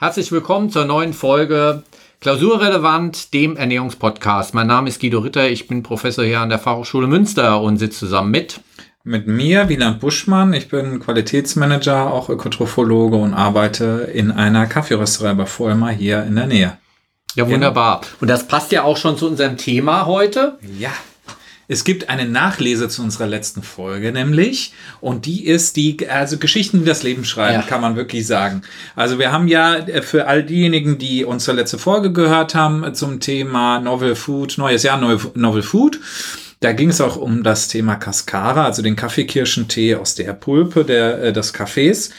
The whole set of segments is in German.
Herzlich willkommen zur neuen Folge Klausurrelevant, dem Ernährungspodcast. Mein Name ist Guido Ritter, ich bin Professor hier an der Fachhochschule Münster und sitze zusammen mit mit mir, Wieland Buschmann. Ich bin Qualitätsmanager, auch Ökotrophologe und arbeite in einer Kaffeerösterei bei Vollmer hier in der Nähe. Ja, wunderbar. Genau. Und das passt ja auch schon zu unserem Thema heute. Ja. Es gibt eine Nachlese zu unserer letzten Folge, nämlich, und die ist die, also Geschichten, die das Leben schreiben, ja. kann man wirklich sagen. Also wir haben ja äh, für all diejenigen, die unsere letzte Folge gehört haben zum Thema Novel Food, neues Jahr, Novel Food. Da ging es auch um das Thema Cascara, also den Kaffeekirschentee aus der Pulpe der, äh, des Kaffees.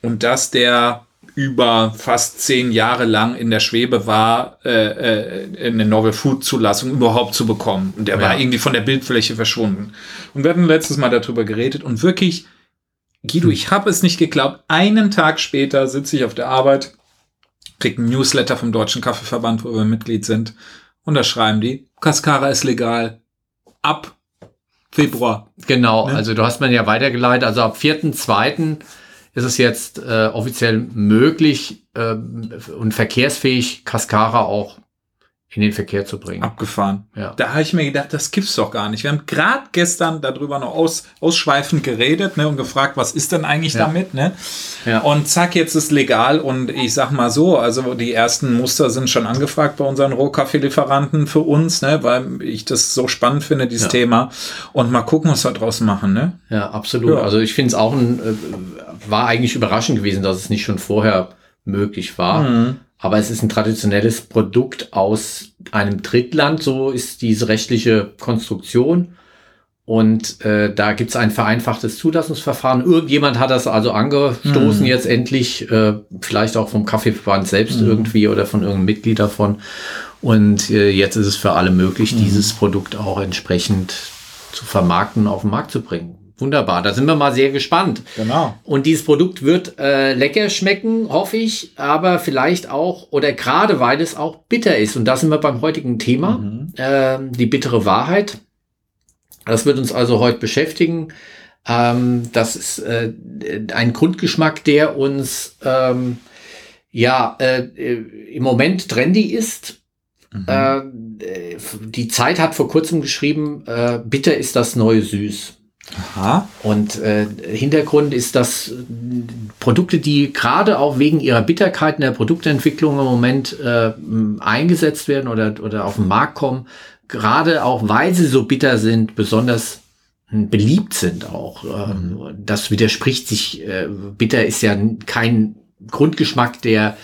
Und dass der über fast zehn Jahre lang in der Schwebe war, äh, äh, eine Novel Food Zulassung überhaupt zu bekommen. Und der ja. war irgendwie von der Bildfläche verschwunden. Und wir hatten letztes Mal darüber geredet und wirklich, Guido, hm. ich habe es nicht geglaubt. Einen Tag später sitze ich auf der Arbeit, krieg ein Newsletter vom Deutschen Kaffeeverband, wo wir Mitglied sind. Und da schreiben die, Cascara ist legal. Ab Februar. Genau, ne? also du hast man ja weitergeleitet. Also ab 4.2 ist es jetzt äh, offiziell möglich äh, und verkehrsfähig, Cascara auch in den Verkehr zu bringen. Abgefahren. Ja. Da habe ich mir gedacht, das gibt's doch gar nicht. Wir haben gerade gestern darüber noch aus, ausschweifend geredet ne, und gefragt, was ist denn eigentlich ja. damit? Ne? Ja. Und zack, jetzt ist legal und ich sag mal so, also die ersten Muster sind schon angefragt bei unseren Rohkaffeelieferanten für uns, ne, weil ich das so spannend finde, dieses ja. Thema. Und mal gucken, was wir draus machen. Ne? Ja, absolut. Also ich finde es auch ein, äh, war eigentlich überraschend gewesen, dass es nicht schon vorher möglich war. Mhm. Aber es ist ein traditionelles Produkt aus einem Drittland, so ist diese rechtliche Konstruktion. Und äh, da gibt es ein vereinfachtes Zulassungsverfahren. Irgendjemand hat das also angestoßen, mhm. jetzt endlich, äh, vielleicht auch vom Kaffeeverband selbst mhm. irgendwie oder von irgendeinem Mitglied davon. Und äh, jetzt ist es für alle möglich, mhm. dieses Produkt auch entsprechend zu vermarkten, auf den Markt zu bringen. Wunderbar, da sind wir mal sehr gespannt. Genau. Und dieses Produkt wird äh, lecker schmecken, hoffe ich, aber vielleicht auch, oder gerade weil es auch bitter ist. Und da sind wir beim heutigen Thema, mhm. äh, die bittere Wahrheit. Das wird uns also heute beschäftigen. Ähm, das ist äh, ein Grundgeschmack, der uns ähm, ja äh, im Moment trendy ist. Mhm. Äh, die Zeit hat vor kurzem geschrieben, äh, bitter ist das neue Süß. Aha. Und äh, Hintergrund ist, dass Produkte, die gerade auch wegen ihrer Bitterkeit in der Produktentwicklung im Moment äh, eingesetzt werden oder, oder auf den Markt kommen, gerade auch weil sie so bitter sind, besonders hm, beliebt sind auch. Ähm, mhm. Das widerspricht sich. Äh, bitter ist ja kein Grundgeschmack, der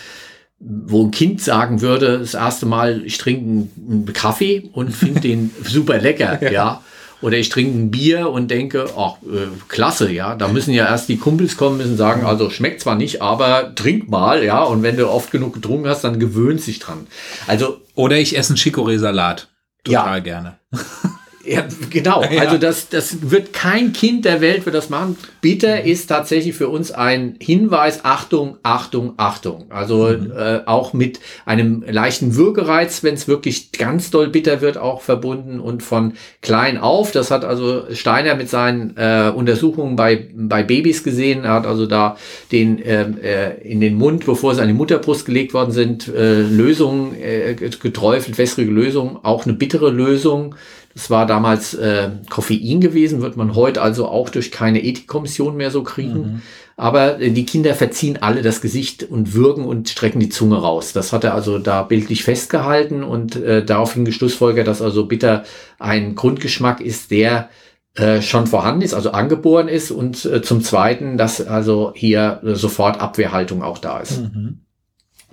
wo ein Kind sagen würde, das erste Mal, ich trinke einen Kaffee und finde den super lecker, ja. ja. Oder ich trinke ein Bier und denke, ach, äh, klasse, ja. Da müssen ja erst die Kumpels kommen, müssen sagen, also schmeckt zwar nicht, aber trink mal, ja. Und wenn du oft genug getrunken hast, dann gewöhnt sich dran. Also. Oder ich esse einen Chicorée-Salat. Total ja. gerne. Ja, genau. Ja. Also das, das wird kein Kind der Welt wird das machen. Bitter ist tatsächlich für uns ein Hinweis, Achtung, Achtung, Achtung. Also mhm. äh, auch mit einem leichten Würgereiz, wenn es wirklich ganz doll bitter wird, auch verbunden und von klein auf. Das hat also Steiner mit seinen äh, Untersuchungen bei, bei Babys gesehen. Er hat also da den äh, äh in den Mund, bevor sie an die Mutterbrust gelegt worden sind, äh, Lösungen äh, geträufelt, wässrige Lösungen, auch eine bittere Lösung es war damals äh, Koffein gewesen, wird man heute also auch durch keine Ethikkommission mehr so kriegen. Mhm. Aber äh, die Kinder verziehen alle das Gesicht und würgen und strecken die Zunge raus. Das hat er also da bildlich festgehalten und äh, daraufhin geschlussfolgert, dass also bitter ein Grundgeschmack ist, der äh, schon vorhanden ist, also angeboren ist und äh, zum Zweiten, dass also hier äh, sofort Abwehrhaltung auch da ist. Mhm.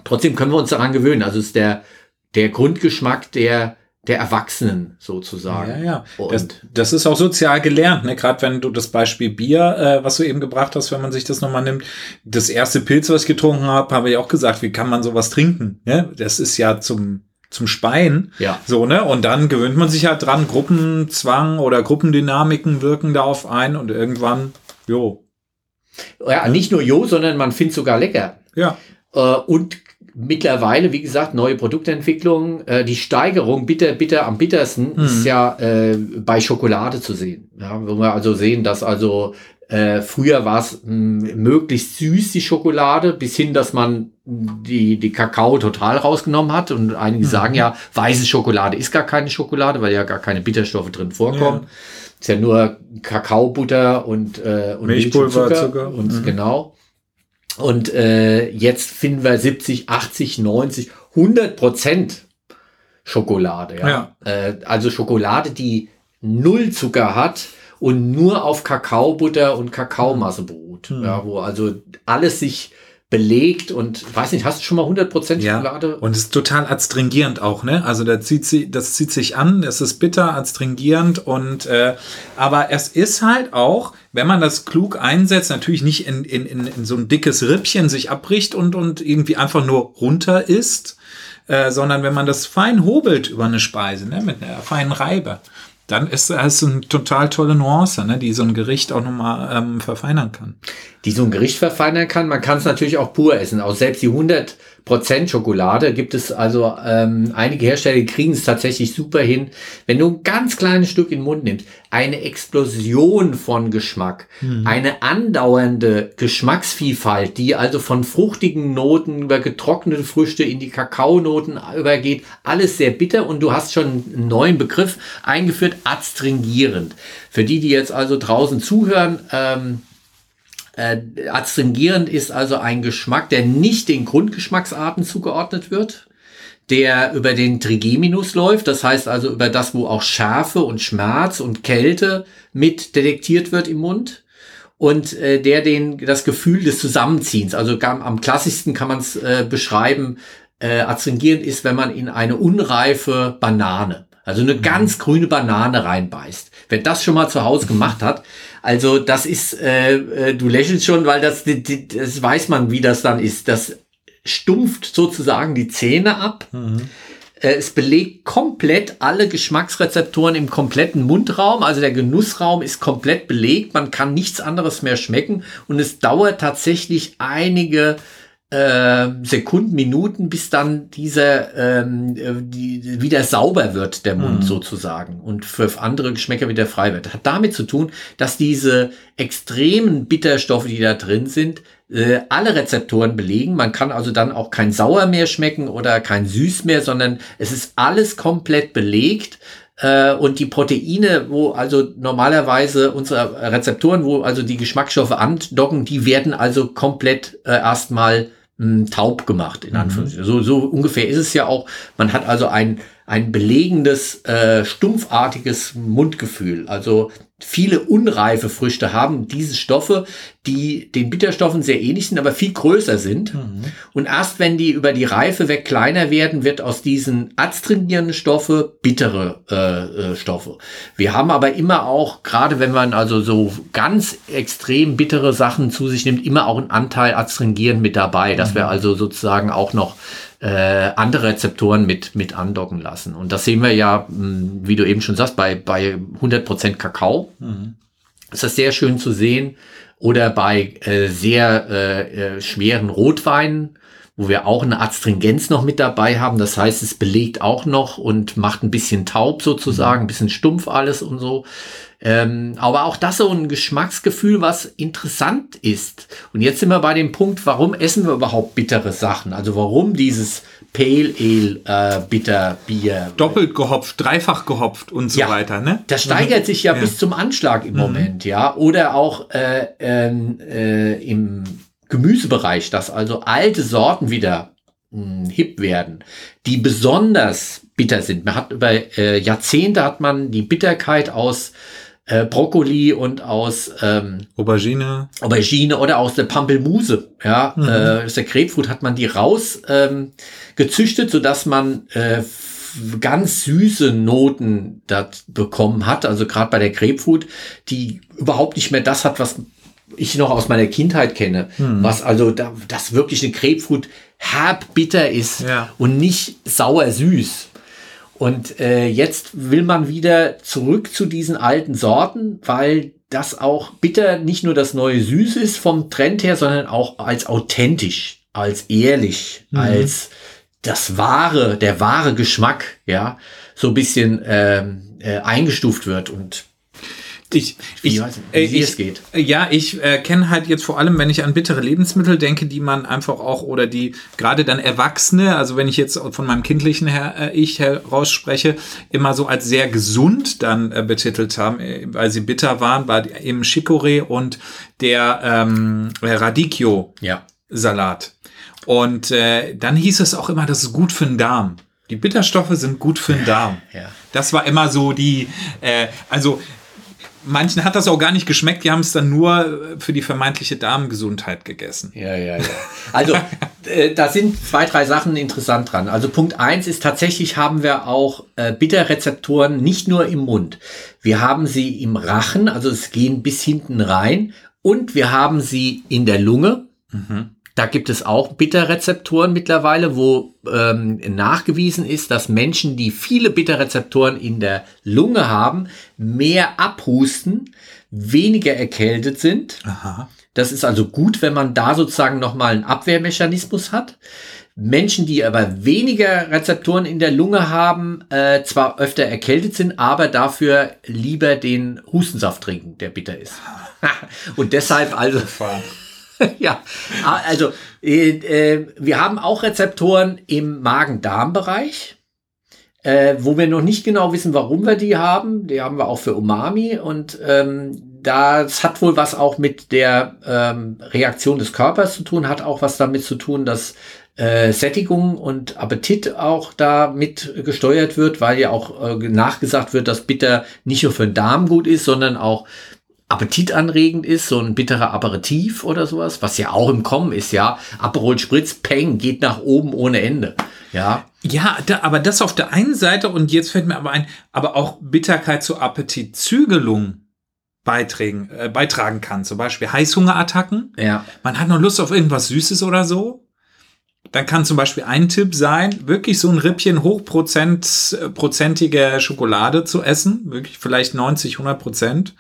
Trotzdem können wir uns daran gewöhnen. Also ist der, der Grundgeschmack, der der Erwachsenen sozusagen. Ja, ja. Das, das, ist auch sozial gelernt, ne? Gerade wenn du das Beispiel Bier, äh, was du eben gebracht hast, wenn man sich das nochmal nimmt. Das erste Pilz, was ich getrunken habe, habe ich auch gesagt, wie kann man sowas trinken? Ne? Das ist ja zum zum Speien. Ja. So, ne? Und dann gewöhnt man sich halt dran, Gruppenzwang oder Gruppendynamiken wirken darauf ein und irgendwann, jo. Ja, nicht nur jo, sondern man findet sogar lecker. Ja. Äh, und mittlerweile, wie gesagt, neue Produktentwicklung. Äh, die Steigerung bitter, bitter am bittersten mhm. ist ja äh, bei Schokolade zu sehen. Ja, wo wir also sehen, dass also äh, früher war es möglichst süß, die Schokolade, bis hin, dass man die, die Kakao total rausgenommen hat. Und einige mhm. sagen ja, weiße Schokolade ist gar keine Schokolade, weil ja gar keine Bitterstoffe drin vorkommen. Ja. Ist ja nur Kakaobutter und, äh, und Milchpulver, Milch und Zucker. Und mhm. genau. Und äh, jetzt finden wir 70, 80, 90, 100 Prozent Schokolade. Ja? ja. Äh, also Schokolade, die null Zucker hat und nur auf Kakaobutter und Kakaomasse beruht. Mhm. Ja, wo also alles sich belegt und weiß nicht, hast du schon mal 100% ja, Schokolade? Und es ist total adstringierend auch, ne? Also da zieht sie, das zieht sich an, es ist bitter, adstringierend und äh, aber es ist halt auch, wenn man das klug einsetzt, natürlich nicht in, in, in, in so ein dickes Rippchen sich abbricht und, und irgendwie einfach nur runter isst, äh, sondern wenn man das fein hobelt über eine Speise, ne? mit einer feinen Reibe dann ist es eine total tolle Nuance, ne, die so ein Gericht auch nochmal ähm, verfeinern kann. Die so ein Gericht verfeinern kann. Man kann es natürlich auch pur essen. Auch selbst die 100 Prozent Schokolade gibt es also ähm, einige Hersteller, die kriegen es tatsächlich super hin. Wenn du ein ganz kleines Stück in den Mund nimmst, eine Explosion von Geschmack, mhm. eine andauernde Geschmacksvielfalt, die also von fruchtigen Noten über getrocknete Früchte in die Kakaonoten übergeht, alles sehr bitter und du hast schon einen neuen Begriff eingeführt, adstringierend. Für die, die jetzt also draußen zuhören, ähm, äh, adstringierend ist also ein Geschmack, der nicht den Grundgeschmacksarten zugeordnet wird, der über den Trigeminus läuft, das heißt also über das, wo auch Schärfe und Schmerz und Kälte mit detektiert wird im Mund und äh, der den das Gefühl des Zusammenziehens, also am klassischsten kann man es äh, beschreiben, äh, adstringierend ist, wenn man in eine unreife Banane, also eine mhm. ganz grüne Banane reinbeißt. Wer das schon mal zu Hause gemacht hat, also das ist, äh, äh, du lächelst schon, weil das, das weiß man, wie das dann ist. Das stumpft sozusagen die Zähne ab. Mhm. Äh, es belegt komplett alle Geschmacksrezeptoren im kompletten Mundraum. Also der Genussraum ist komplett belegt. Man kann nichts anderes mehr schmecken. Und es dauert tatsächlich einige äh, Sekunden, Minuten, bis dann dieser ähm, äh, die, wieder sauber wird, der Mund mhm. sozusagen, und für andere Geschmäcker wieder frei wird. Das hat damit zu tun, dass diese extremen Bitterstoffe, die da drin sind, äh, alle Rezeptoren belegen. Man kann also dann auch kein Sauer mehr schmecken oder kein Süß mehr, sondern es ist alles komplett belegt äh, und die Proteine, wo also normalerweise unsere Rezeptoren, wo also die Geschmacksstoffe andocken, die werden also komplett äh, erstmal mh, taub gemacht, in. Anführungszeichen. Mhm. So, so ungefähr ist es ja auch. Man hat also ein, ein belegendes, äh, stumpfartiges Mundgefühl. Also viele unreife Früchte haben diese Stoffe, die den Bitterstoffen sehr ähnlich sind, aber viel größer sind. Mhm. Und erst wenn die über die Reife weg kleiner werden, wird aus diesen adstringierenden Stoffe bittere äh, äh, Stoffe. Wir haben aber immer auch, gerade wenn man also so ganz extrem bittere Sachen zu sich nimmt, immer auch einen Anteil adstringierend mit dabei, dass mhm. wir also sozusagen auch noch äh, andere Rezeptoren mit, mit andocken lassen. Und das sehen wir ja, hm, wie du eben schon sagst, bei, bei 100% Kakao. Mhm. Das ist sehr schön zu sehen. Oder bei äh, sehr äh, äh, schweren Rotweinen, wo wir auch eine Adstringenz noch mit dabei haben. Das heißt, es belegt auch noch und macht ein bisschen taub sozusagen, ein bisschen stumpf alles und so. Ähm, aber auch das so ein Geschmacksgefühl, was interessant ist. Und jetzt sind wir bei dem Punkt, warum essen wir überhaupt bittere Sachen? Also warum dieses Pale Ale äh, Bitter Bier? Doppelt gehopft, dreifach gehopft und so ja, weiter, ne? Das steigert sich ja, ja, bis zum Anschlag im mhm. Moment, ja. Oder auch äh, ähm, äh, im Gemüsebereich, dass also alte Sorten wieder mh, hm, hip werden, die besonders bitter sind. Man hat über äh, Jahrzehnte hat man die Bitterkeit aus äh, Brokkoli und aus ähm, Aubergine. Aubergine oder aus der Pampelmuse. Ja, mhm. äh, aus der Grapefruit hat man die raus ähm, gezüchtet, so dass man äh, ganz süße Noten das bekommen hat. Also gerade bei der Grapefruit, die überhaupt nicht mehr das hat, was ich noch aus meiner Kindheit kenne, mhm. was also da, das wirklich eine Grapefruit herb bitter ist ja. und nicht sauer süß. Und äh, jetzt will man wieder zurück zu diesen alten Sorten, weil das auch bitter nicht nur das neue Süß ist vom Trend her, sondern auch als authentisch als ehrlich, mhm. als das wahre, der wahre Geschmack, ja, so ein bisschen ähm, äh, eingestuft wird und ich, ich, weiß nicht, wie äh, ich, es geht. Ja, ich äh, kenne halt jetzt vor allem, wenn ich an bittere Lebensmittel denke, die man einfach auch oder die gerade dann Erwachsene, also wenn ich jetzt von meinem kindlichen her, äh, Ich heraus spreche, immer so als sehr gesund dann äh, betitelt haben, äh, weil sie bitter waren, war eben Chicorée und der ähm, Radicchio Salat. Und äh, dann hieß es auch immer, das ist gut für den Darm. Die Bitterstoffe sind gut für den Darm. Ja. Das war immer so die, äh, also manchen hat das auch gar nicht geschmeckt, die haben es dann nur für die vermeintliche Darmgesundheit gegessen. Ja, ja, ja. Also äh, da sind zwei, drei Sachen interessant dran. Also Punkt eins ist tatsächlich haben wir auch äh, Bitterrezeptoren nicht nur im Mund. Wir haben sie im Rachen, also es gehen bis hinten rein und wir haben sie in der Lunge. Mhm. Da gibt es auch Bitterrezeptoren mittlerweile, wo ähm, nachgewiesen ist, dass Menschen, die viele Bitterrezeptoren in der Lunge haben, mehr abhusten, weniger erkältet sind. Aha. Das ist also gut, wenn man da sozusagen nochmal einen Abwehrmechanismus hat. Menschen, die aber weniger Rezeptoren in der Lunge haben, äh, zwar öfter erkältet sind, aber dafür lieber den Hustensaft trinken, der bitter ist. Und deshalb also. ja, also äh, äh, wir haben auch Rezeptoren im Magen-Darm-Bereich, äh, wo wir noch nicht genau wissen, warum wir die haben. Die haben wir auch für Umami und ähm, das hat wohl was auch mit der ähm, Reaktion des Körpers zu tun, hat auch was damit zu tun, dass äh, Sättigung und Appetit auch da mit gesteuert wird, weil ja auch äh, nachgesagt wird, dass Bitter nicht nur für den Darm gut ist, sondern auch appetitanregend ist, so ein bitterer Aperitif oder sowas, was ja auch im Kommen ist, ja. Aperol Spritz, Peng, geht nach oben ohne Ende, ja. Ja, da, aber das auf der einen Seite und jetzt fällt mir aber ein, aber auch Bitterkeit zur Appetitzügelung beitragen, äh, beitragen kann. Zum Beispiel Heißhungerattacken. Ja. Man hat noch Lust auf irgendwas Süßes oder so. Dann kann zum Beispiel ein Tipp sein, wirklich so ein Rippchen hochprozentige Schokolade zu essen, wirklich vielleicht 90, 100 Prozent.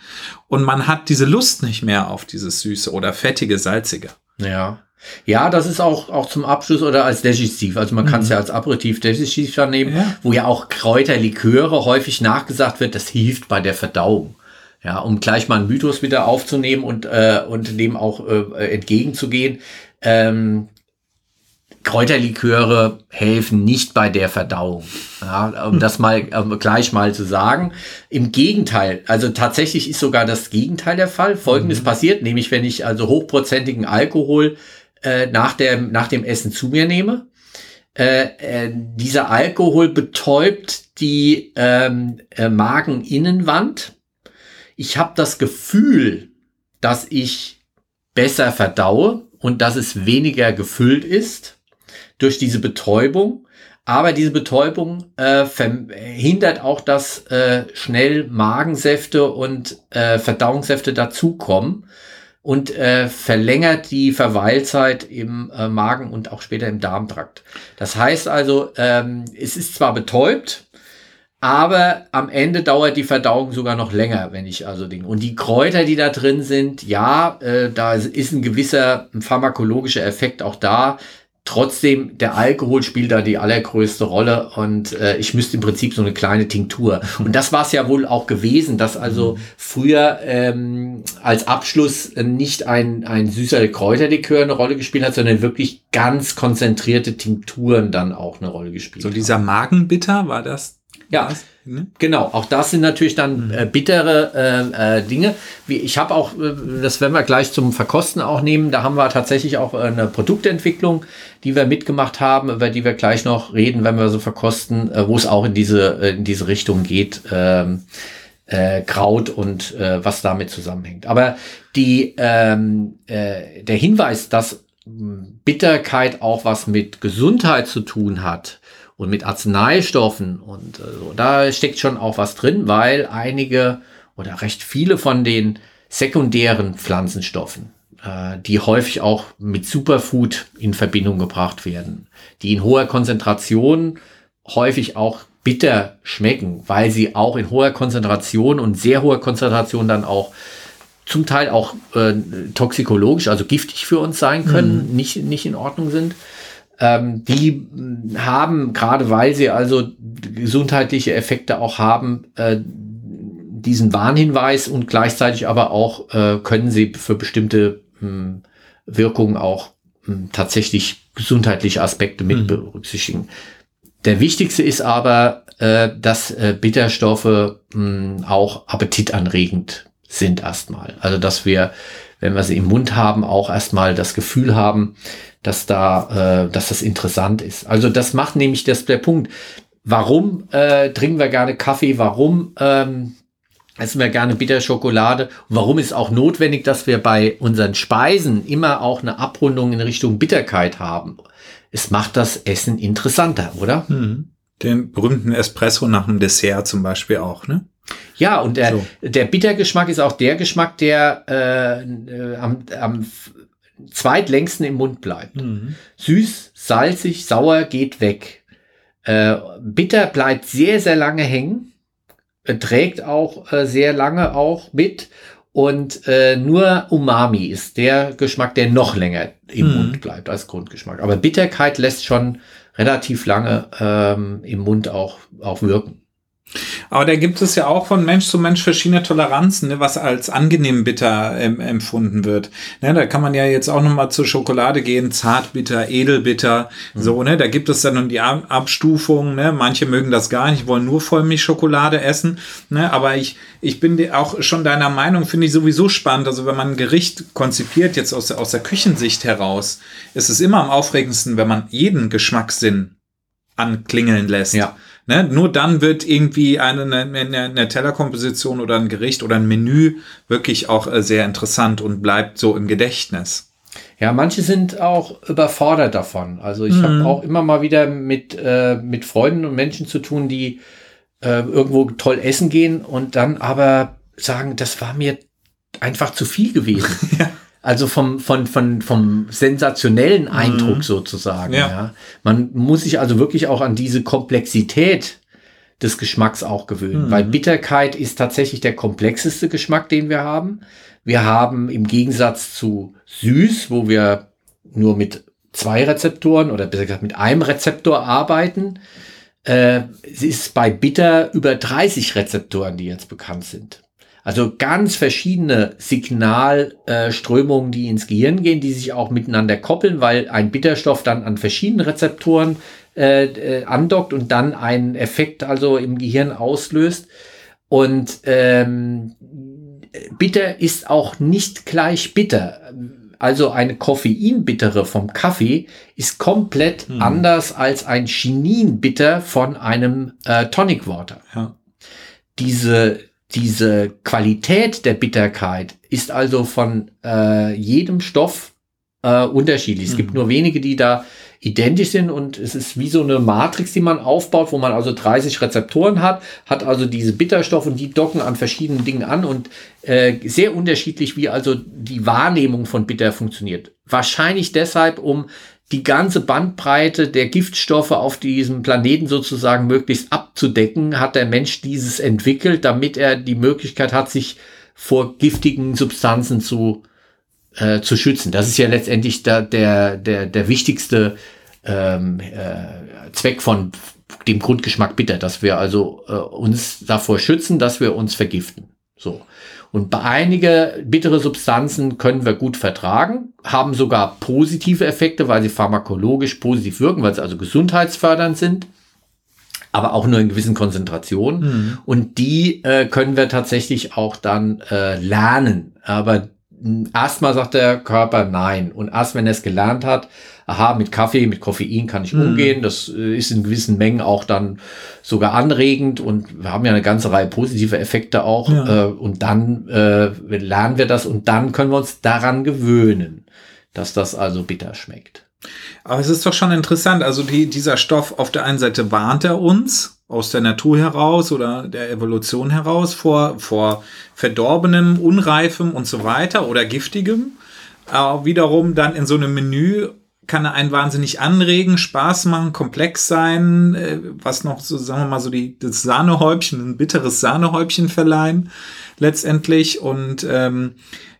Und man hat diese Lust nicht mehr auf dieses Süße oder fettige, salzige. Ja. Ja, das ist auch, auch zum Abschluss oder als Digestiv. Also man mhm. kann es ja als Aperitif Digestiv dann nehmen, ja. wo ja auch Kräuterliköre häufig nachgesagt wird, das hilft bei der Verdauung. Ja, um gleich mal einen Mythos wieder aufzunehmen und, äh, und dem auch äh, entgegenzugehen. Ähm, Kräuterliköre helfen nicht bei der Verdauung. Ja, um das mal um gleich mal zu sagen. Im Gegenteil, also tatsächlich ist sogar das Gegenteil der Fall. Folgendes mhm. passiert, nämlich wenn ich also hochprozentigen Alkohol äh, nach, der, nach dem Essen zu mir nehme, äh, äh, dieser Alkohol betäubt die ähm, äh, Mageninnenwand. Ich habe das Gefühl, dass ich besser verdaue und dass es weniger gefüllt ist durch diese Betäubung. Aber diese Betäubung äh, verhindert auch, dass äh, schnell Magensäfte und äh, Verdauungssäfte dazukommen und äh, verlängert die Verweilzeit im äh, Magen und auch später im Darmtrakt. Das heißt also, ähm, es ist zwar betäubt, aber am Ende dauert die Verdauung sogar noch länger, wenn ich also Dinge. Und die Kräuter, die da drin sind, ja, äh, da ist ein gewisser pharmakologischer Effekt auch da. Trotzdem, der Alkohol spielt da die allergrößte Rolle und äh, ich müsste im Prinzip so eine kleine Tinktur. Und das war es ja wohl auch gewesen, dass also mhm. früher ähm, als Abschluss nicht ein, ein süßer Kräuterlikör eine Rolle gespielt hat, sondern wirklich ganz konzentrierte Tinkturen dann auch eine Rolle gespielt So dieser Magenbitter war das? Ja. Ne? Genau, auch das sind natürlich dann mhm. äh, bittere äh, äh, Dinge. Wie, ich habe auch, äh, das werden wir gleich zum Verkosten auch nehmen, da haben wir tatsächlich auch eine Produktentwicklung, die wir mitgemacht haben, über die wir gleich noch reden, wenn wir so verkosten, äh, wo es auch in diese, äh, in diese Richtung geht. Ähm, äh, Kraut und äh, was damit zusammenhängt. Aber die, ähm, äh, der Hinweis, dass Bitterkeit auch was mit Gesundheit zu tun hat, und mit Arzneistoffen und äh, so. Da steckt schon auch was drin, weil einige oder recht viele von den sekundären Pflanzenstoffen, äh, die häufig auch mit Superfood in Verbindung gebracht werden, die in hoher Konzentration häufig auch bitter schmecken, weil sie auch in hoher Konzentration und sehr hoher Konzentration dann auch zum Teil auch äh, toxikologisch, also giftig für uns sein können, mhm. nicht, nicht in Ordnung sind. Ähm, die haben, gerade weil sie also gesundheitliche Effekte auch haben, äh, diesen Warnhinweis und gleichzeitig aber auch äh, können sie für bestimmte mh, hm, Wirkungen auch mh, hm, tatsächlich gesundheitliche Aspekte mit mhm. berücksichtigen. Der wichtigste ist aber, äh, dass äh, Bitterstoffe mh, hm, auch appetitanregend sind erstmal. Also dass wir, wenn wir sie im Mund haben, auch erstmal das Gefühl haben, dass da, äh, dass das interessant ist. Also das macht nämlich das der Punkt. Warum äh, trinken wir gerne Kaffee? Warum ähm, essen wir gerne Bitterschokolade? Und warum ist auch notwendig, dass wir bei unseren Speisen immer auch eine Abrundung in Richtung Bitterkeit haben? Es macht das Essen interessanter, oder? Mhm. Den berühmten Espresso nach dem Dessert zum Beispiel auch, ne? Ja, und der, so. der Bittergeschmack ist auch der Geschmack, der äh, äh, am, am zweitlängsten im Mund bleibt. Mhm. Süß, salzig, sauer geht weg. Äh, bitter bleibt sehr, sehr lange hängen, äh, trägt auch äh, sehr lange auch mit. Und äh, nur Umami ist der Geschmack, der noch länger im mhm. Mund bleibt als Grundgeschmack. Aber Bitterkeit lässt schon relativ lange ähm, im Mund auch, auch wirken. Aber da gibt es ja auch von Mensch zu Mensch verschiedene Toleranzen, ne, was als angenehm bitter ähm, empfunden wird. Ne, da kann man ja jetzt auch nochmal zur Schokolade gehen, zartbitter, edelbitter, mhm. so, ne, da gibt es dann die Abstufungen, ne, manche mögen das gar nicht, wollen nur Vollmilchschokolade essen, ne, aber ich, ich bin auch schon deiner Meinung, finde ich sowieso spannend, also wenn man ein Gericht konzipiert, jetzt aus der, aus der Küchensicht heraus, ist es immer am aufregendsten, wenn man jeden Geschmackssinn anklingeln lässt. Ja. Ne? Nur dann wird irgendwie eine, eine, eine Tellerkomposition oder ein Gericht oder ein Menü wirklich auch äh, sehr interessant und bleibt so im Gedächtnis. Ja, manche sind auch überfordert davon. Also ich mhm. habe auch immer mal wieder mit, äh, mit Freunden und Menschen zu tun, die äh, irgendwo toll essen gehen und dann aber sagen, das war mir einfach zu viel gewesen. ja. Also vom, von, von, vom sensationellen Eindruck mhm. sozusagen. Ja. ja. Man muss sich also wirklich auch an diese Komplexität des Geschmacks auch gewöhnen, mhm. weil Bitterkeit ist tatsächlich der komplexeste Geschmack, den wir haben. Wir haben im Gegensatz zu süß, wo wir nur mit zwei Rezeptoren oder besser gesagt mit einem Rezeptor arbeiten, äh, es ist bei bitter über 30 Rezeptoren, die jetzt bekannt sind. Also ganz verschiedene Signalströmungen, die ins Gehirn gehen, die sich auch miteinander koppeln, weil ein Bitterstoff dann an verschiedenen Rezeptoren äh, äh, andockt und dann einen Effekt also im Gehirn auslöst. Und ähm, bitter ist auch nicht gleich bitter. Also eine Koffeinbittere vom Kaffee ist komplett hm. anders als ein Chininbitter von einem äh, Tonic Water. Ja. Diese diese Qualität der Bitterkeit ist also von äh, jedem Stoff äh, unterschiedlich. Mhm. Es gibt mhm. nur wenige, die da identisch sind und es ist wie so eine Matrix, die man aufbaut, wo man also 30 Rezeptoren hat, hat also diese Bitterstoffe und die docken an verschiedenen Dingen an und äh, sehr unterschiedlich, wie also die Wahrnehmung von Bitter funktioniert. Wahrscheinlich deshalb, um die ganze Bandbreite der Giftstoffe auf diesem Planeten sozusagen möglichst abzudecken, hat der Mensch dieses entwickelt, damit er die Möglichkeit hat, sich vor giftigen Substanzen zu, äh, zu schützen. Das ist ja letztendlich der, der, der, der wichtigste ähm, äh, Zweck von dem Grundgeschmack bitter, dass wir also äh, uns davor schützen, dass wir uns vergiften. So. Und bei einige bittere Substanzen können wir gut vertragen, haben sogar positive Effekte, weil sie pharmakologisch positiv wirken, weil sie also gesundheitsfördernd sind, aber auch nur in gewissen Konzentrationen. Mhm. Und die äh, können wir tatsächlich auch dann äh, lernen. Aber erstmal sagt der Körper nein. Und erst wenn er es gelernt hat, aha, mit Kaffee, mit Koffein kann ich mhm. umgehen. Das äh, ist in gewissen Mengen auch dann sogar anregend und wir haben ja eine ganze Reihe positive Effekte auch. Ja. Äh, und dann äh, lernen wir das und dann können wir uns daran gewöhnen, dass das also bitter schmeckt. Aber es ist doch schon interessant. Also die, dieser Stoff auf der einen Seite warnt er uns aus der Natur heraus oder der Evolution heraus vor, vor verdorbenem, unreifem und so weiter oder giftigem. Aber wiederum dann in so einem Menü kann er einen wahnsinnig anregen, Spaß machen, komplex sein, äh, was noch so, sagen wir mal, so die, das Sahnehäubchen, ein bitteres Sahnehäubchen verleihen, letztendlich. Und ähm,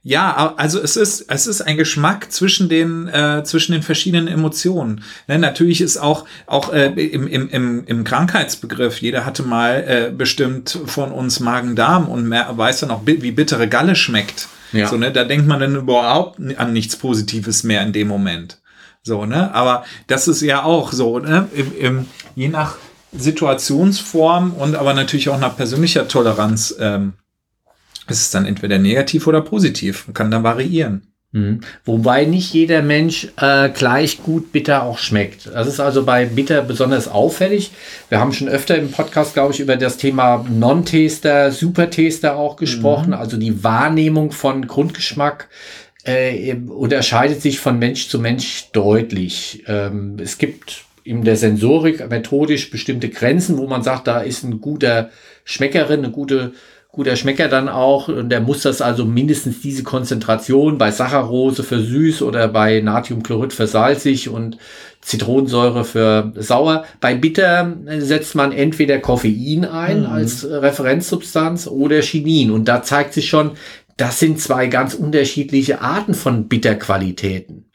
ja, also es ist, es ist ein Geschmack zwischen den, äh, zwischen den verschiedenen Emotionen. Ne, natürlich ist auch, auch äh, im, im, im, im Krankheitsbegriff, jeder hatte mal äh, bestimmt von uns Magen-Darm und mehr, weiß dann auch, wie bittere Galle schmeckt. Ja. So, ne, da denkt man dann überhaupt an nichts Positives mehr in dem Moment. So, ne? Aber das ist ja auch so, ne? Im, im, je nach Situationsform und aber natürlich auch nach persönlicher Toleranz ähm, ist es dann entweder negativ oder positiv und kann dann variieren. Mhm. Wobei nicht jeder Mensch äh, gleich gut bitter auch schmeckt. Das ist also bei bitter besonders auffällig. Wir haben schon öfter im Podcast, glaube ich, über das Thema Non-Taster, Super-Taster auch gesprochen. Mhm. Also die Wahrnehmung von Grundgeschmack äh, unterscheidet sich von Mensch zu Mensch deutlich. Ähm, es gibt in der Sensorik methodisch bestimmte Grenzen, wo man sagt, da ist ein guter Schmeckerin, eine gute guter Schmecker dann auch und der muss das also mindestens diese Konzentration bei Saccharose für süß oder bei Natriumchlorid für salzig und Zitronensäure für sauer. Bei bitter setzt man entweder Koffein ein mhm. als Referenzsubstanz oder Chinin und da zeigt sich schon, das sind zwei ganz unterschiedliche Arten von Bitterqualitäten.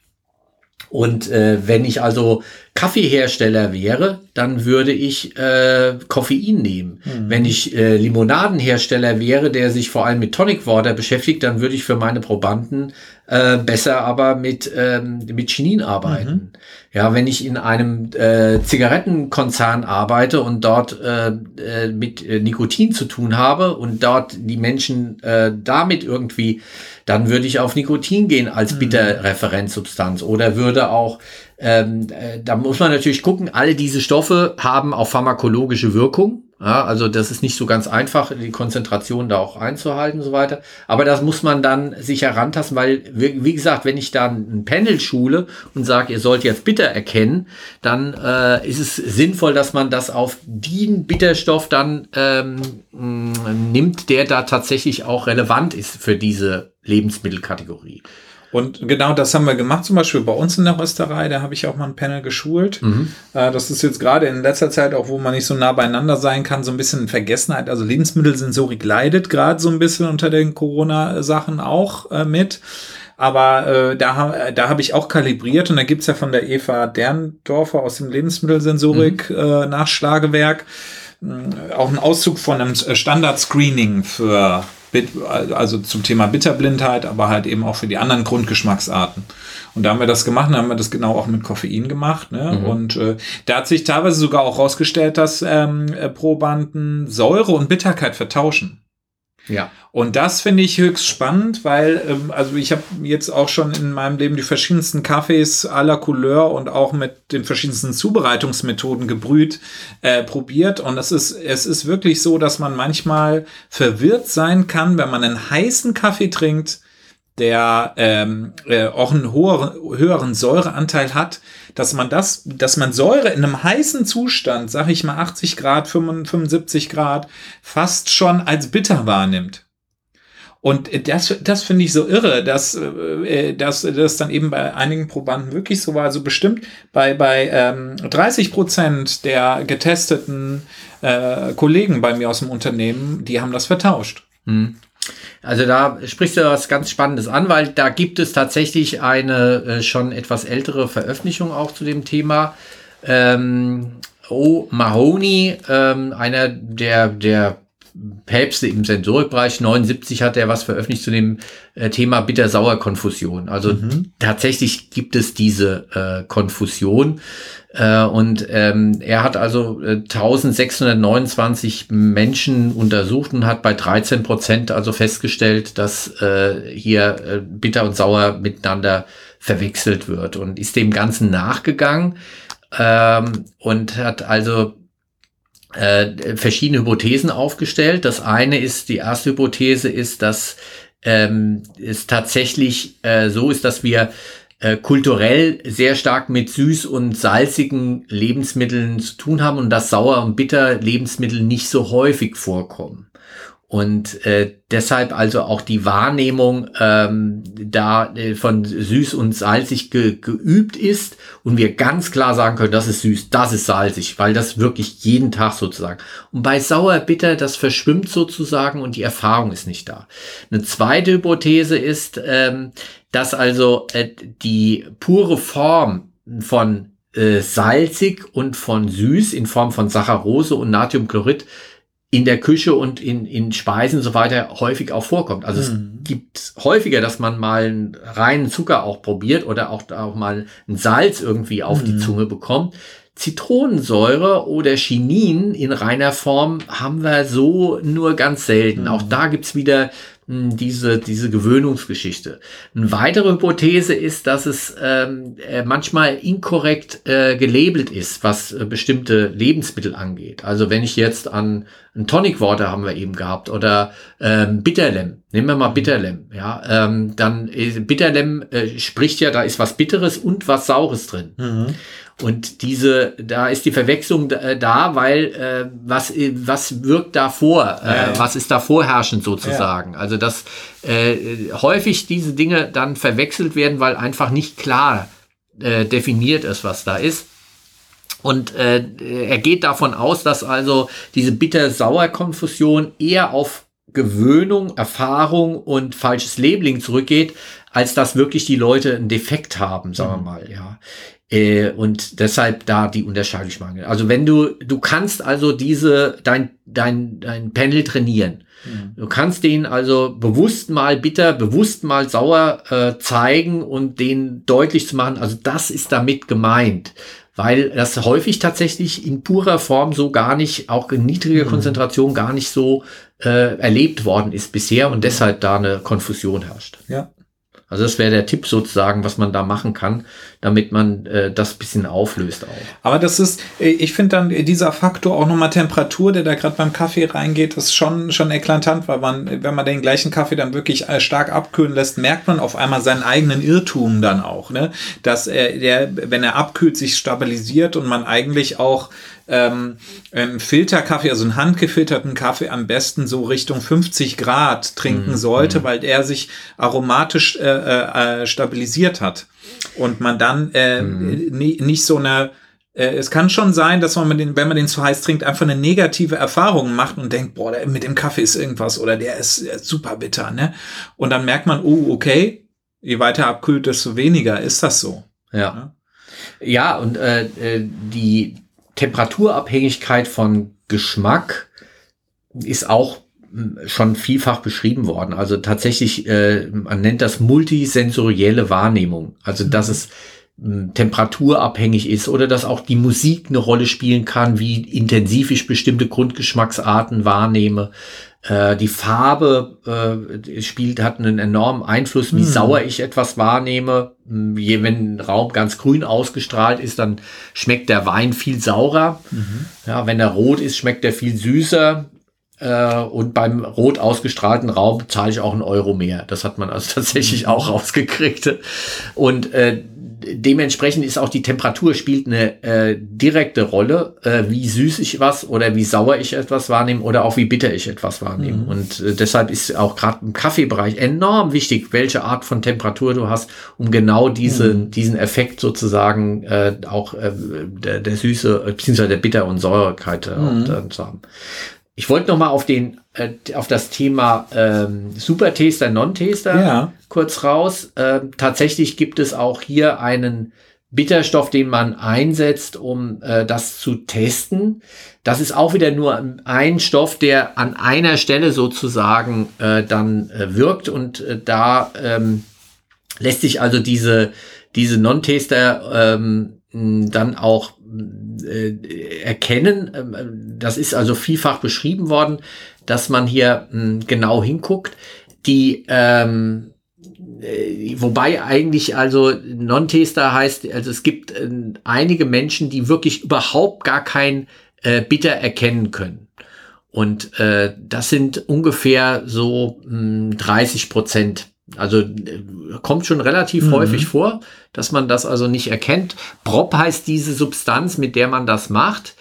Und äh, wenn ich also Kaffeehersteller wäre, dann würde ich äh, Koffein nehmen. Mhm. Wenn ich äh, Limonadenhersteller wäre, der sich vor allem mit Tonic Water beschäftigt, dann würde ich für meine Probanden äh, besser aber mit, ähm, mit Chinin arbeiten. Mhm. Ja, wenn ich in einem äh, Zigarettenkonzern arbeite und dort äh, äh, mit äh, Nikotin zu tun habe und dort die Menschen äh, damit irgendwie dann würde ich auf Nikotin gehen als mhm. Bitterreferenzsubstanz oder würde auch, ähm, äh, da muss man natürlich gucken, alle diese Stoffe haben auch pharmakologische Wirkung. Ja, also das ist nicht so ganz einfach, die Konzentration da auch einzuhalten und so weiter. Aber das muss man dann sich herantasten, weil, wie gesagt, wenn ich dann ein Panel schule und sage, ihr sollt jetzt bitter erkennen, dann äh, ist es sinnvoll, dass man das auf den Bitterstoff dann ähm, nimmt, der da tatsächlich auch relevant ist für diese Lebensmittelkategorie. Und genau das haben wir gemacht, zum Beispiel bei uns in der Rösterei, da habe ich auch mal ein Panel geschult. Mhm. Äh, das ist jetzt gerade in letzter Zeit, auch wo man nicht so nah beieinander sein kann, so ein bisschen in Vergessenheit. Also Lebensmittelsensorik leidet gerade so ein bisschen unter den Corona-Sachen auch äh, mit. Aber äh, da, da habe ich auch kalibriert und da gibt's ja von der Eva Derndorfer aus dem Lebensmittelsensorik-Nachschlagewerk mhm. äh, auch einen Auszug von einem Standard-Screening für also zum Thema Bitterblindheit, aber halt eben auch für die anderen Grundgeschmacksarten. Und da haben wir das gemacht, und haben wir das genau auch mit Koffein gemacht. Ne? Mhm. Und äh, da hat sich teilweise sogar auch rausgestellt, dass ähm, äh, Probanden Säure und Bitterkeit vertauschen. Ja. Und das finde ich höchst spannend, weil, ähm, also ich habe jetzt auch schon in meinem Leben die verschiedensten Kaffees aller Couleur und auch mit den verschiedensten Zubereitungsmethoden gebrüht, äh, probiert. Und es ist, es ist wirklich so, dass man manchmal verwirrt sein kann, wenn man einen heißen Kaffee trinkt, der ähm, äh, auch einen hoher, höheren Säureanteil hat, dass man das, dass man Säure in einem heißen Zustand, sag ich mal 80 Grad, 75 Grad, fast schon als bitter wahrnimmt. Und das, das finde ich so irre, dass, äh, dass das dann eben bei einigen Probanden wirklich so war. Also bestimmt bei, bei ähm, 30 Prozent der getesteten äh, Kollegen bei mir aus dem Unternehmen, die haben das vertauscht. Hm. Also da sprichst du was ganz Spannendes an, weil da gibt es tatsächlich eine äh, schon etwas ältere Veröffentlichung auch zu dem Thema. Ähm, O. Mahoney, ähm, einer der, der Päpste im Sensorikbereich, 79 hat er was veröffentlicht zu dem äh, Thema Bitter-Sauer-Konfusion. Also mhm. tatsächlich gibt es diese äh, Konfusion. Äh, und ähm, er hat also äh, 1629 Menschen untersucht und hat bei 13 Prozent also festgestellt, dass äh, hier äh, bitter und sauer miteinander verwechselt wird und ist dem Ganzen nachgegangen ähm, und hat also äh, verschiedene Hypothesen aufgestellt. Das eine ist, die erste Hypothese ist, dass ähm, es tatsächlich äh, so ist, dass wir äh, kulturell sehr stark mit süß und salzigen Lebensmitteln zu tun haben und dass sauer und bitter Lebensmittel nicht so häufig vorkommen. Und äh, deshalb also auch die Wahrnehmung ähm, da äh, von süß und salzig ge geübt ist und wir ganz klar sagen können, das ist süß, das ist salzig, weil das wirklich jeden Tag sozusagen. Und bei sauer bitter, das verschwimmt sozusagen und die Erfahrung ist nicht da. Eine zweite Hypothese ist, ähm, dass also äh, die pure Form von äh, salzig und von süß in Form von Saccharose und Natriumchlorid in der Küche und in, in Speisen und so weiter häufig auch vorkommt. Also mhm. es gibt häufiger, dass man mal einen reinen Zucker auch probiert oder auch, auch mal ein Salz irgendwie auf mhm. die Zunge bekommt. Zitronensäure oder Chinin in reiner Form haben wir so nur ganz selten. Mhm. Auch da gibt's wieder hm, diese, diese Gewöhnungsgeschichte. Eine weitere Hypothese ist, dass es ähm, äh, manchmal inkorrekt äh, gelabelt ist, was äh, bestimmte Lebensmittel angeht. Also wenn ich jetzt an ein Tonic Water haben wir eben gehabt oder ähm, Bitterlem, nehmen wir mal Bitterlem, ja, ähm, dann äh, Bitterlem äh, spricht ja, da ist was Bitteres und was Saures drin. Mhm. Und diese, da ist die Verwechslung äh, da, weil äh, was, äh, was wirkt davor, äh, was ist da vorherrschend sozusagen. Ja. Also dass äh, häufig diese Dinge dann verwechselt werden, weil einfach nicht klar äh, definiert ist, was da ist. Und äh, er geht davon aus, dass also diese bitter-sauer-Konfusion eher auf Gewöhnung, Erfahrung und falsches Labeling zurückgeht, als dass wirklich die Leute einen Defekt haben, sagen wir mhm. mal, ja. Äh, und deshalb da die Unterscheidungsmangel. Also wenn du, du kannst also diese, dein, dein, dein Panel trainieren. Mhm. Du kannst den also bewusst mal bitter, bewusst mal sauer äh, zeigen und den deutlich zu machen. Also das ist damit gemeint weil das häufig tatsächlich in purer Form so gar nicht, auch in niedriger mhm. Konzentration gar nicht so äh, erlebt worden ist bisher und deshalb da eine Konfusion herrscht. Ja. Also das wäre der Tipp sozusagen, was man da machen kann, damit man äh, das bisschen auflöst auch. Aber das ist, äh, ich finde dann dieser Faktor auch nochmal Temperatur, der da gerade beim Kaffee reingeht, ist schon, schon eklatant, weil man, wenn man den gleichen Kaffee dann wirklich äh, stark abkühlen lässt, merkt man auf einmal seinen eigenen Irrtum dann auch, ne? Dass er, der, wenn er abkühlt, sich stabilisiert und man eigentlich auch ähm, einen Filterkaffee, also einen handgefilterten Kaffee am besten so Richtung 50 Grad trinken mhm. sollte, mhm. weil der sich aromatisch äh, äh, stabilisiert hat und man dann äh, mhm. nicht so eine äh, es kann schon sein, dass man, den, wenn man den zu heiß trinkt, einfach eine negative Erfahrung macht und denkt, boah, der, mit dem Kaffee ist irgendwas oder der ist, der ist super bitter, ne? Und dann merkt man, oh, okay, je weiter abkühlt, desto weniger ist das so. Ja. Ja, ja und äh, äh die, Temperaturabhängigkeit von Geschmack ist auch hm, schon vielfach beschrieben worden. Also tatsächlich, äh, man nennt das multisensorielle Wahrnehmung. Also dass es hm, temperaturabhängig ist oder dass auch die Musik eine Rolle spielen kann, wie intensiv ich bestimmte Grundgeschmacksarten wahrnehme. Äh, die Farbe äh, spielt, hat einen enormen Einfluss, wie hm. sauer ich etwas wahrnehme. Hm, je, wenn ein Raum ganz grün ausgestrahlt ist, dann schmeckt der Wein viel saurer. Mhm. Ja, wenn er rot ist, schmeckt er viel süßer. Äh, und beim rot ausgestrahlten Raum zahle ich auch einen Euro mehr. Das hat man also tatsächlich auch rausgekriegt. Und äh, dementsprechend ist auch die Temperatur spielt eine äh, direkte Rolle, äh, wie süß ich was oder wie sauer ich etwas wahrnehme oder auch wie bitter ich etwas wahrnehme. Mhm. Und äh, deshalb ist auch gerade im Kaffeebereich enorm wichtig, welche Art von Temperatur du hast, um genau diese, mhm. diesen Effekt sozusagen äh, auch äh, der, der Süße beziehungsweise der Bitter- und Säurigkeit äh, mhm. zu haben. Ich wollte noch mal auf den äh, auf das Thema ähm, Super-Taster, Non-Taster ja. kurz raus. Ähm, tatsächlich gibt es auch hier einen Bitterstoff, den man einsetzt, um äh, das zu testen. Das ist auch wieder nur ein Stoff, der an einer Stelle sozusagen äh, dann äh, wirkt und äh, da ähm, lässt sich also diese diese Non-Taster ähm, dann auch äh, erkennen. Das ist also vielfach beschrieben worden, dass man hier mh, hm, genau hinguckt. Die ähm, äh, wobei eigentlich also Non-Taster heißt, also es gibt äh, einige Menschen, die wirklich überhaupt gar kein äh, Bitter erkennen können. Und äh, das sind ungefähr so mh, hm, 30 Prozent also äh, kommt schon relativ mhm. häufig vor, dass man das also nicht erkennt. Prop heißt diese Substanz, mit der man das macht.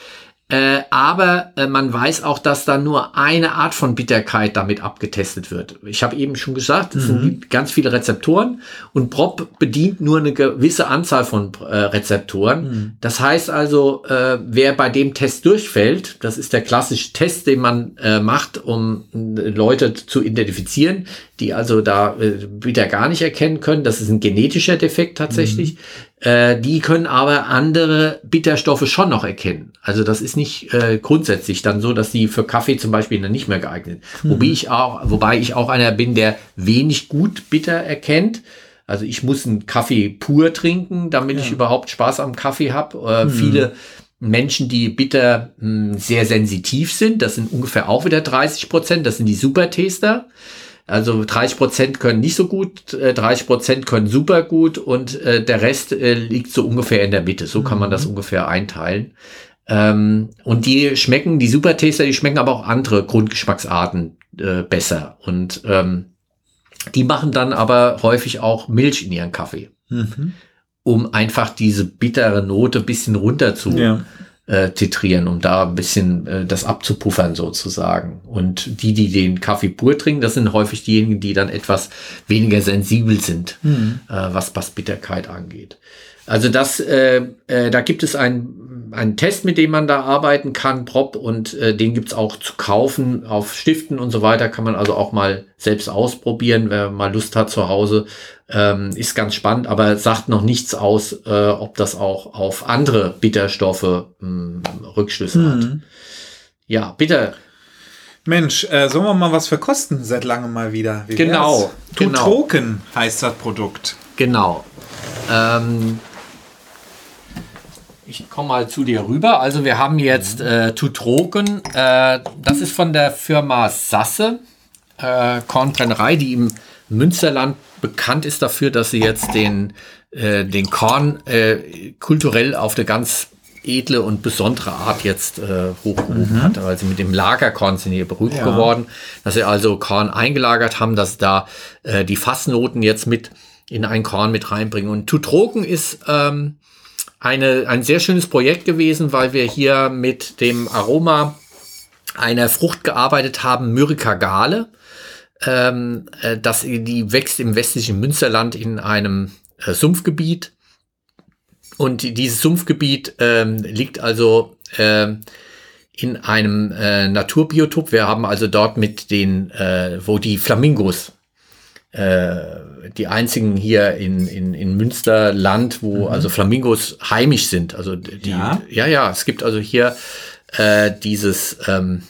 Äh, aber äh, man weiß auch, dass da nur eine Art von Bitterkeit damit abgetestet wird. Ich habe eben schon gesagt, es mhm. sind ganz viele Rezeptoren und PROP bedient nur eine gewisse Anzahl von äh, Rezeptoren. Mhm. Das heißt also, äh, wer bei dem Test durchfällt, das ist der klassische Test, den man äh, macht, um äh, Leute zu identifizieren, die also da wieder gar nicht erkennen können. Das ist ein genetischer Defekt tatsächlich. Mhm. Äh, die können aber andere Bitterstoffe schon noch erkennen. Also das ist nicht äh, grundsätzlich dann so, dass die für Kaffee zum Beispiel dann nicht mehr geeignet. Mhm. Wobei ich auch, wobei ich auch einer bin, der wenig gut bitter erkennt. Also ich muss einen Kaffee pur trinken, damit ja. ich überhaupt Spaß am Kaffee habe. Äh, mhm. Viele Menschen, die bitter mh, hm, sehr sensitiv sind, das sind ungefähr auch wieder 30 Prozent, das sind die Supertaster. Also 30 Prozent können nicht so gut, 30 äh, Prozent können super gut und äh, der Rest äh, liegt so ungefähr in der Mitte. So kann man das mhm. ungefähr einteilen. Ähm, und die schmecken, die Supertaster, die schmecken aber auch andere Grundgeschmacksarten äh, besser. Und ähm, die machen dann aber häufig auch Milch in ihren Kaffee, mhm. um einfach diese bittere Note bisschen runter zu ja äh, titrieren, um da ein bisschen äh, das abzupuffern sozusagen. Und die, die den Kaffee pur trinken, das sind häufig diejenigen, die dann etwas weniger sensibel sind, mhm. äh, was, was Bitterkeit angeht. Also das, äh, äh, da gibt es ein, einen Test, mit dem man da arbeiten kann, Prop, und äh, den gibt's auch zu kaufen auf Stiften und so weiter. Kann man also auch mal selbst ausprobieren, wer mal Lust hat zu Hause. Ähm, ist ganz spannend, aber sagt noch nichts aus, äh, ob das auch auf andere Bitterstoffe mh, hm, Rückschlüsse mhm. hat. Ja, bitte. Mensch, äh, sollen wir mal was verkosten seit langem mal wieder? Wie genau. Tutroken genau. heißt das Produkt. Genau. Ähm, ich komme mal zu dir rüber. Also wir haben jetzt äh, Tutroken. Äh, das ist von der Firma Sasse, äh, Kornbrennerei, die im Münsterland bekannt ist dafür, dass sie jetzt den, äh, den Korn äh, kulturell auf eine ganz edle und besondere Art jetzt äh, hochgehoben mhm. hat, weil sie mit dem Lagerkorn sind hier berühmt ja. geworden, dass sie also Korn eingelagert haben, dass da äh, die Fassnoten jetzt mit in ein Korn mit reinbringen. Und Tutroken ist ähm, eine, ein sehr schönes Projekt gewesen, weil wir hier mit dem Aroma einer Frucht gearbeitet haben, Myrica gale. Ähm, äh, das, die wächst im westlichen Münsterland in einem äh, Sumpfgebiet. Und dieses Sumpfgebiet ähm, liegt also äh, in einem äh, Naturbiotop. Wir haben also dort mit den, äh, wo die Flamingos die einzigen hier in, in, in Münsterland, wo mhm. also Flamingos heimisch sind. Also die, ja, ja, ja es gibt also hier äh, dieses, ähm,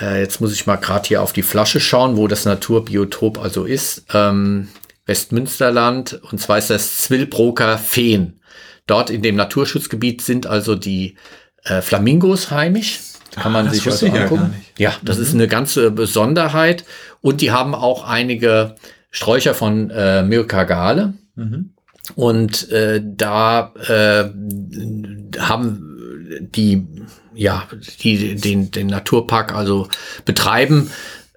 äh, jetzt muss ich mal gerade hier auf die Flasche schauen, wo das Naturbiotop also ist. Ähm, Westmünsterland, und zwar ist das Zwillbroker Feen. Dort in dem Naturschutzgebiet sind also die äh, Flamingos heimisch. Kann man Ach, sich also angucken. Ja, ja das mhm. ist eine ganze Besonderheit. Und die haben auch einige Sträucher von äh, Mirka Mhm. Und äh, da äh, haben die ja die den den Naturpark also betreiben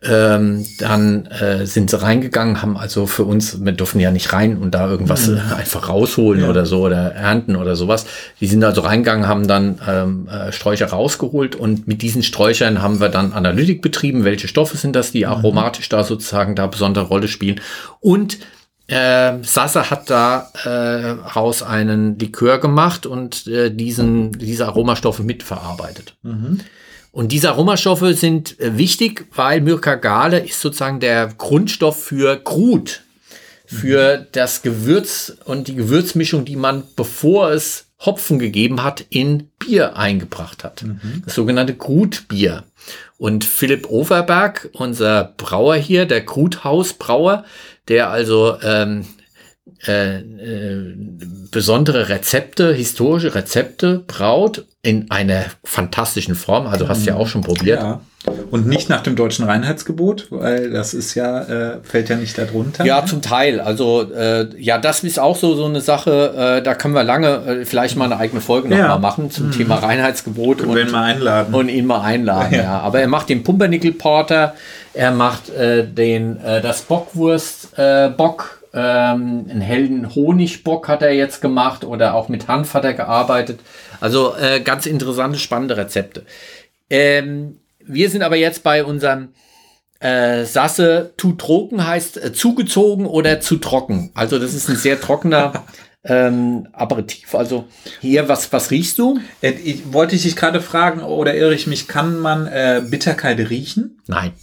ähm, dann äh, sind sie reingegangen, haben also für uns, wir dürfen ja nicht rein und da irgendwas mhm. einfach rausholen ja. oder so oder ernten oder sowas. Die sind also reingegangen, haben dann ähm, äh, Sträucher rausgeholt und mit diesen Sträuchern haben wir dann Analytik betrieben, welche Stoffe sind das, die mhm. aromatisch da sozusagen da besondere Rolle spielen. Und äh, Sasa hat da äh, raus einen Likör gemacht und äh, diesen, diese Aromastoffe mitverarbeitet. Mhm. Und diese Aromastoffe sind äh, wichtig, weil Myrkagale ist sozusagen der Grundstoff für Krut, für mhm. das Gewürz und die Gewürzmischung, die man, bevor es Hopfen gegeben hat, in Bier eingebracht hat. Mhm. Das sogenannte Krutbier. Und Philipp Overberg, unser Brauer hier, der Kruthausbrauer, der also ähm, äh, äh, besondere Rezepte, historische Rezepte braut in einer fantastischen Form. Also hast du ja auch schon probiert. Ja. Und nicht nach dem deutschen Reinheitsgebot, weil das ist ja, äh, fällt ja nicht darunter. Ja, zum Teil. Also äh, ja, das ist auch so, so eine Sache, äh, da können wir lange äh, vielleicht mal eine eigene Folge ja. nochmal machen zum mhm. Thema Reinheitsgebot und, und, mal einladen. und ihn mal einladen. Ja. ja. Aber er macht den Pumpernickel Porter, er macht äh, den, äh, das Bockwurst Bock ähm, einen hellen Honigbock hat er jetzt gemacht oder auch mit Hanf hat er gearbeitet. Also äh, ganz interessante, spannende Rezepte. Ähm, wir sind aber jetzt bei unserem äh, Sasse zu trocken heißt äh, zugezogen oder zu trocken. Also das ist ein sehr trockener ähm, Aperitif. Also hier, was, was riechst du? Äh, ich, wollte ich dich gerade fragen, oder irre ich mich, kann man äh, Bitterkeit riechen? Nein.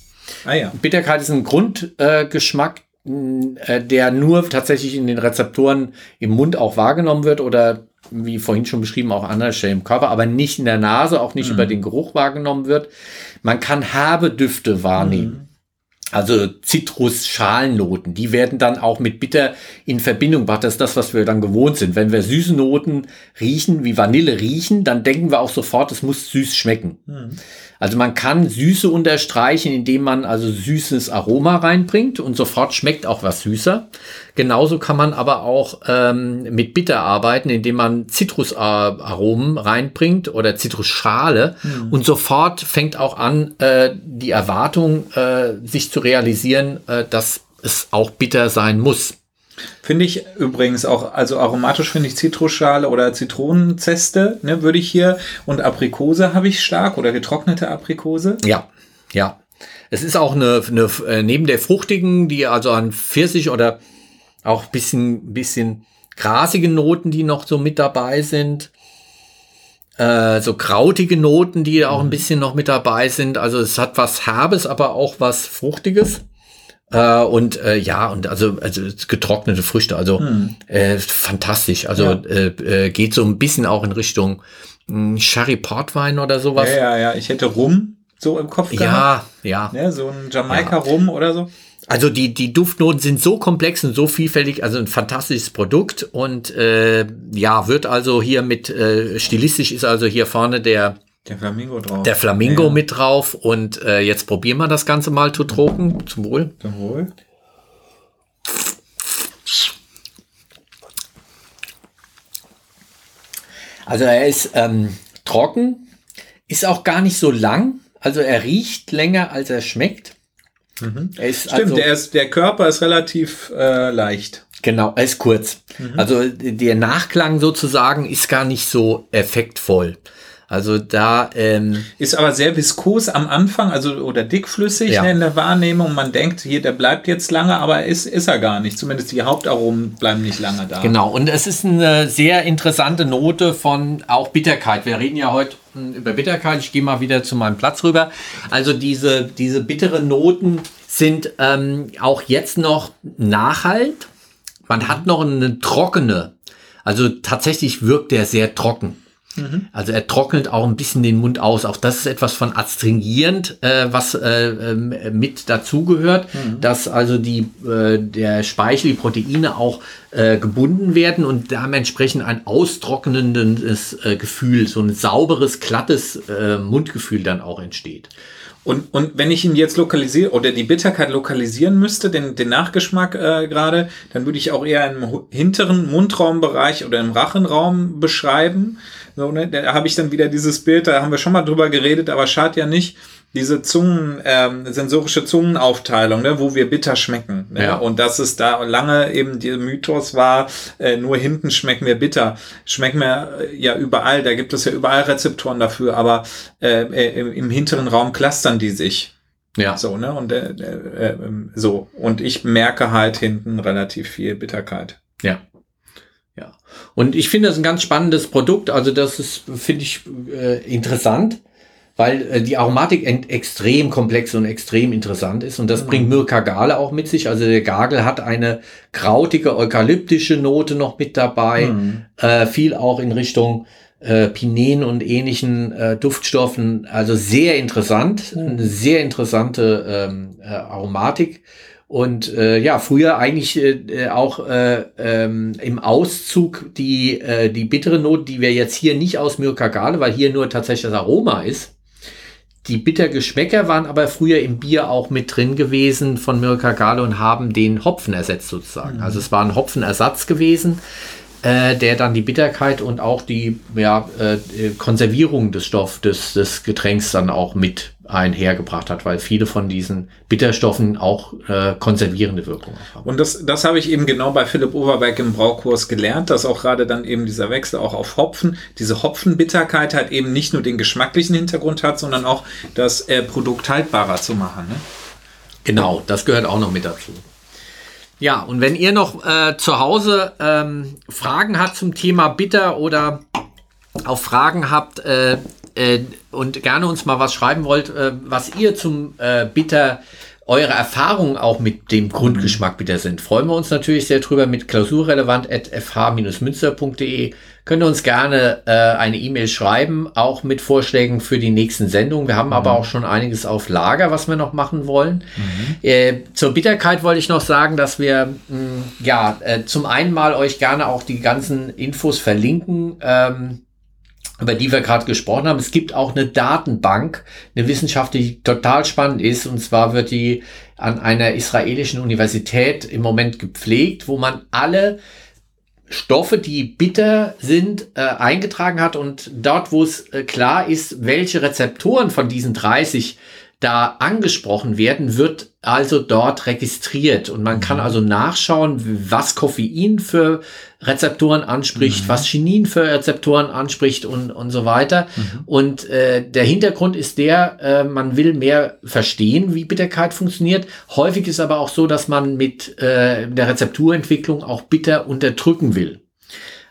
Ah, ja. Bitterkeit ist ein Grundgeschmack, der nur tatsächlich in den Rezeptoren im Mund auch wahrgenommen wird oder wie vorhin schon beschrieben, auch andere Stellen im Körper, aber nicht in der Nase, auch nicht mhm. über den Geruch wahrgenommen wird. Man kann herbe Düfte wahrnehmen. Also Zitrus-Schalennoten, die werden dann auch mit Bitter in Verbindung gebracht. Das ist das, was wir dann gewohnt sind. Wenn wir süße Noten riechen, wie Vanille riechen, dann denken wir auch sofort, es muss süß schmecken. Mhm. Also man kann Süße unterstreichen, indem man also süßes Aroma reinbringt und sofort schmeckt auch was süßer. Genauso kann man aber auch ähm, mit Bitter arbeiten, indem man Zitrusaromen reinbringt oder Zitrusschale mhm. und sofort fängt auch an, äh, die Erwartung äh, sich zu realisieren, äh, dass es auch bitter sein muss. Finde ich übrigens auch, also aromatisch finde ich Zitrusschale oder Zitronenzeste, ne, würde ich hier. Und Aprikose habe ich stark oder getrocknete Aprikose. Ja, ja. Es ist auch eine, eine äh, neben der fruchtigen, die also an Pfirsich oder auch bisschen, bisschen grasige Noten, die noch so mit dabei sind. Äh, so krautige Noten, die auch ein mhm. bisschen noch mit dabei sind. Also es hat was Herbes, aber auch was Fruchtiges. Äh, und äh, ja, und also, also getrocknete Früchte, also hm. äh, fantastisch. Also ja. äh, äh, geht so ein bisschen auch in Richtung mh, hm, Sherry Portwein oder sowas. Ja, ja, ja. Ich hätte Rum so im Kopf gehabt. Ja, ja. Ne, so ein Jamaika-Rum ja. oder so. Also die, die Duftnoten sind so komplex und so vielfältig, also ein fantastisches Produkt und äh, ja, wird also hier mit, äh, stilistisch ist also hier vorne der der Flamingo drauf. Der Flamingo ja. mit drauf. Und äh, jetzt probieren wir das Ganze mal zu trocken. Zum Wohl. Zum Wohl. Also er ist ähm, trocken, ist auch gar nicht so lang. Also er riecht länger, als er schmeckt. Mhm. Stimmt, also, der, ist, der Körper ist relativ äh, leicht. Genau, er ist kurz. Mhm. Also der Nachklang sozusagen ist gar nicht so effektvoll. Also da ähm, ist aber sehr viskos am Anfang, also oder dickflüssig ja. ne, in der Wahrnehmung. Man denkt, hier der bleibt jetzt lange, aber ist ist er gar nicht. Zumindest die Hauptaromen bleiben nicht lange da. Genau. Und es ist eine sehr interessante Note von auch Bitterkeit. Wir reden ja heute hm, über Bitterkeit. Ich gehe mal wieder zu meinem Platz rüber. Also diese diese bitteren Noten sind ähm, auch jetzt noch nachhalt. Man hat noch eine trockene. Also tatsächlich wirkt der sehr trocken. Mhm. Also er trocknet auch ein bisschen den Mund aus. Auch das ist etwas von adstringierend, äh, was äh, äh, mit dazugehört, mhm. dass also die, äh, der Speichel, die Proteine auch äh, gebunden werden und dementsprechend ein austrocknendes äh, Gefühl, so ein sauberes, glattes äh, Mundgefühl dann auch entsteht. Und, und wenn ich ihn jetzt lokalisiere oder die Bitterkeit lokalisieren müsste, den, den Nachgeschmack äh, gerade, dann würde ich auch eher im hinteren Mundraumbereich oder im Rachenraum beschreiben. So, ne? Da habe ich dann wieder dieses Bild, da haben wir schon mal drüber geredet, aber schadet ja nicht, diese Zungen, ähm, sensorische Zungenaufteilung, ne, wo wir bitter schmecken. Ne? Ja. Und dass es da lange eben der Mythos war, äh, nur hinten schmecken wir bitter. Schmecken wir äh, ja überall, da gibt es ja überall Rezeptoren dafür, aber äh, äh, im, im hinteren Raum clustern die sich. Ja. So, ne? Und äh, äh, ähm, so. Und ich merke halt hinten relativ viel Bitterkeit. Ja. Und ich finde das ein ganz spannendes Produkt. Also das ist, finde ich, äh, interessant weil äh, die Aromatik extrem komplex und extrem interessant ist. Und das mhm. bringt Myrka Gale auch mit sich. Also der Gagel hat eine krautige, eukalyptische Note noch mit dabei. Mhm. Äh, viel auch in Richtung äh, Pinen und ähnlichen äh, Duftstoffen. Also sehr interessant. Mhm. Eine sehr interessante ähm, äh, Aromatik. Und äh, ja, früher eigentlich äh, auch äh, ähm, im Auszug die, äh, die bittere Note, die wir jetzt hier nicht aus Myrkagale, weil hier nur tatsächlich das Aroma ist, die Bittergeschmäcker waren aber früher im Bier auch mit drin gewesen von Mirka und haben den Hopfen ersetzt sozusagen. Mhm. Also es war ein Hopfenersatz gewesen, äh, der dann die Bitterkeit und auch die ja, äh, Konservierung des Stoffs, des, des Getränks dann auch mit einhergebracht hat, weil viele von diesen Bitterstoffen auch äh, konservierende Wirkung haben. Und das, das habe ich eben genau bei Philipp Overbeck im Braukurs gelernt, dass auch gerade dann eben dieser Wechsel auch auf Hopfen, diese Hopfenbitterkeit halt eben nicht nur den geschmacklichen Hintergrund hat, sondern auch das äh, Produkt haltbarer zu machen. Ne? Genau, das gehört auch noch mit dazu. Ja, und wenn ihr noch äh, zu Hause ähm, Fragen habt zum Thema Bitter oder auch Fragen habt, äh, äh, und gerne uns mal was schreiben wollt, äh, was ihr zum äh, Bitter eure Erfahrungen auch mit dem Grundgeschmack bitter sind, freuen wir uns natürlich sehr drüber mit klausurrelevant.fh-münster.de. Könnt ihr uns gerne äh, eine E-Mail schreiben, auch mit Vorschlägen für die nächsten Sendungen. Wir haben mhm. aber auch schon einiges auf Lager, was wir noch machen wollen. Mhm. Äh, zur Bitterkeit wollte ich noch sagen, dass wir mh, ja äh, zum einen mal euch gerne auch die ganzen Infos verlinken. Ähm, über die wir gerade gesprochen haben. Es gibt auch eine Datenbank, eine Wissenschaft, die total spannend ist. Und zwar wird die an einer israelischen Universität im Moment gepflegt, wo man alle Stoffe, die bitter sind, äh, eingetragen hat und dort, wo es äh, klar ist, welche Rezeptoren von diesen 30 da angesprochen werden, wird also dort registriert und man kann mhm. also nachschauen, was Koffein für Rezeptoren anspricht, mhm. was Chinin für Rezeptoren anspricht und, und so weiter. Mhm. Und äh, der Hintergrund ist der, äh, man will mehr verstehen, wie Bitterkeit funktioniert. Häufig ist aber auch so, dass man mit äh, der Rezepturentwicklung auch Bitter unterdrücken will.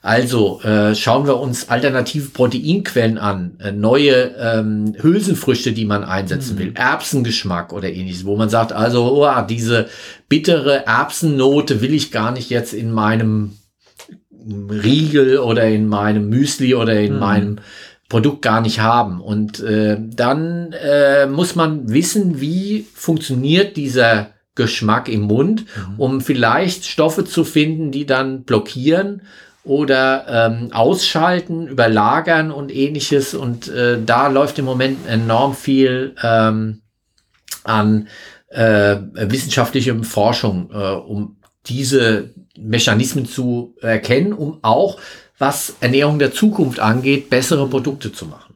Also äh, schauen wir uns alternative Proteinquellen an, äh, neue ähm, Hülsenfrüchte, die man einsetzen mhm. will, Erbsengeschmack oder ähnliches, wo man sagt, also oh, diese bittere Erbsennote will ich gar nicht jetzt in meinem Riegel oder in meinem Müsli oder in mhm. meinem Produkt gar nicht haben. Und äh, dann äh, muss man wissen, wie funktioniert dieser Geschmack im Mund, mhm. um vielleicht Stoffe zu finden, die dann blockieren oder ähm, ausschalten, überlagern und ähnliches. Und äh, da läuft im Moment enorm viel ähm, an äh, wissenschaftlicher Forschung, äh, um diese Mechanismen zu erkennen, um auch, was Ernährung der Zukunft angeht, bessere Produkte zu machen.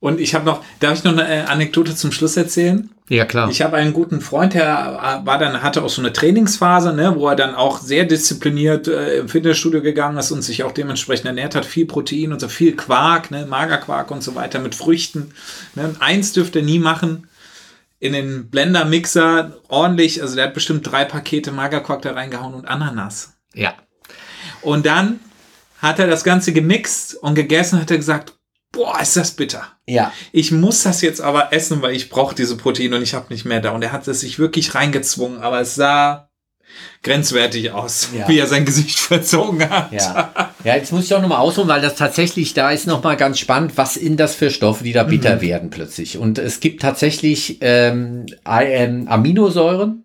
Und ich habe noch, darf ich noch eine äh, Anekdote zum Schluss erzählen? Ja, klar. Ich habe einen guten Freund, der äh, war dann, hatte auch so eine Trainingsphase, ne, wo er dann auch sehr diszipliniert äh, im Fitnessstudio gegangen ist und sich auch dementsprechend ernährt hat, viel Protein und so viel Quark, ne, Magerquark und so weiter mit Früchten. Ne. Eins dürfte er nie machen, in den Blender-Mixer ordentlich, also der hat bestimmt drei Pakete Magerquark da reingehauen und Ananas. Ja. Und dann hat er das Ganze gemixt und gegessen, hat er gesagt, boah, ist das bitter. Ja. Ich muss das jetzt aber essen, weil ich brauche diese Proteine und ich habe nicht mehr da. Und er hat es sich wirklich reingezwungen, aber es sah grenzwertig aus, ja. wie er sein Gesicht verzogen hat. Ja, ja jetzt muss ich auch nochmal ausholen, weil das tatsächlich, da ist nochmal ganz spannend, was in das für Stoffe, die da bitter mhm. werden plötzlich. Und es gibt tatsächlich ähm, ähm, Aminosäuren,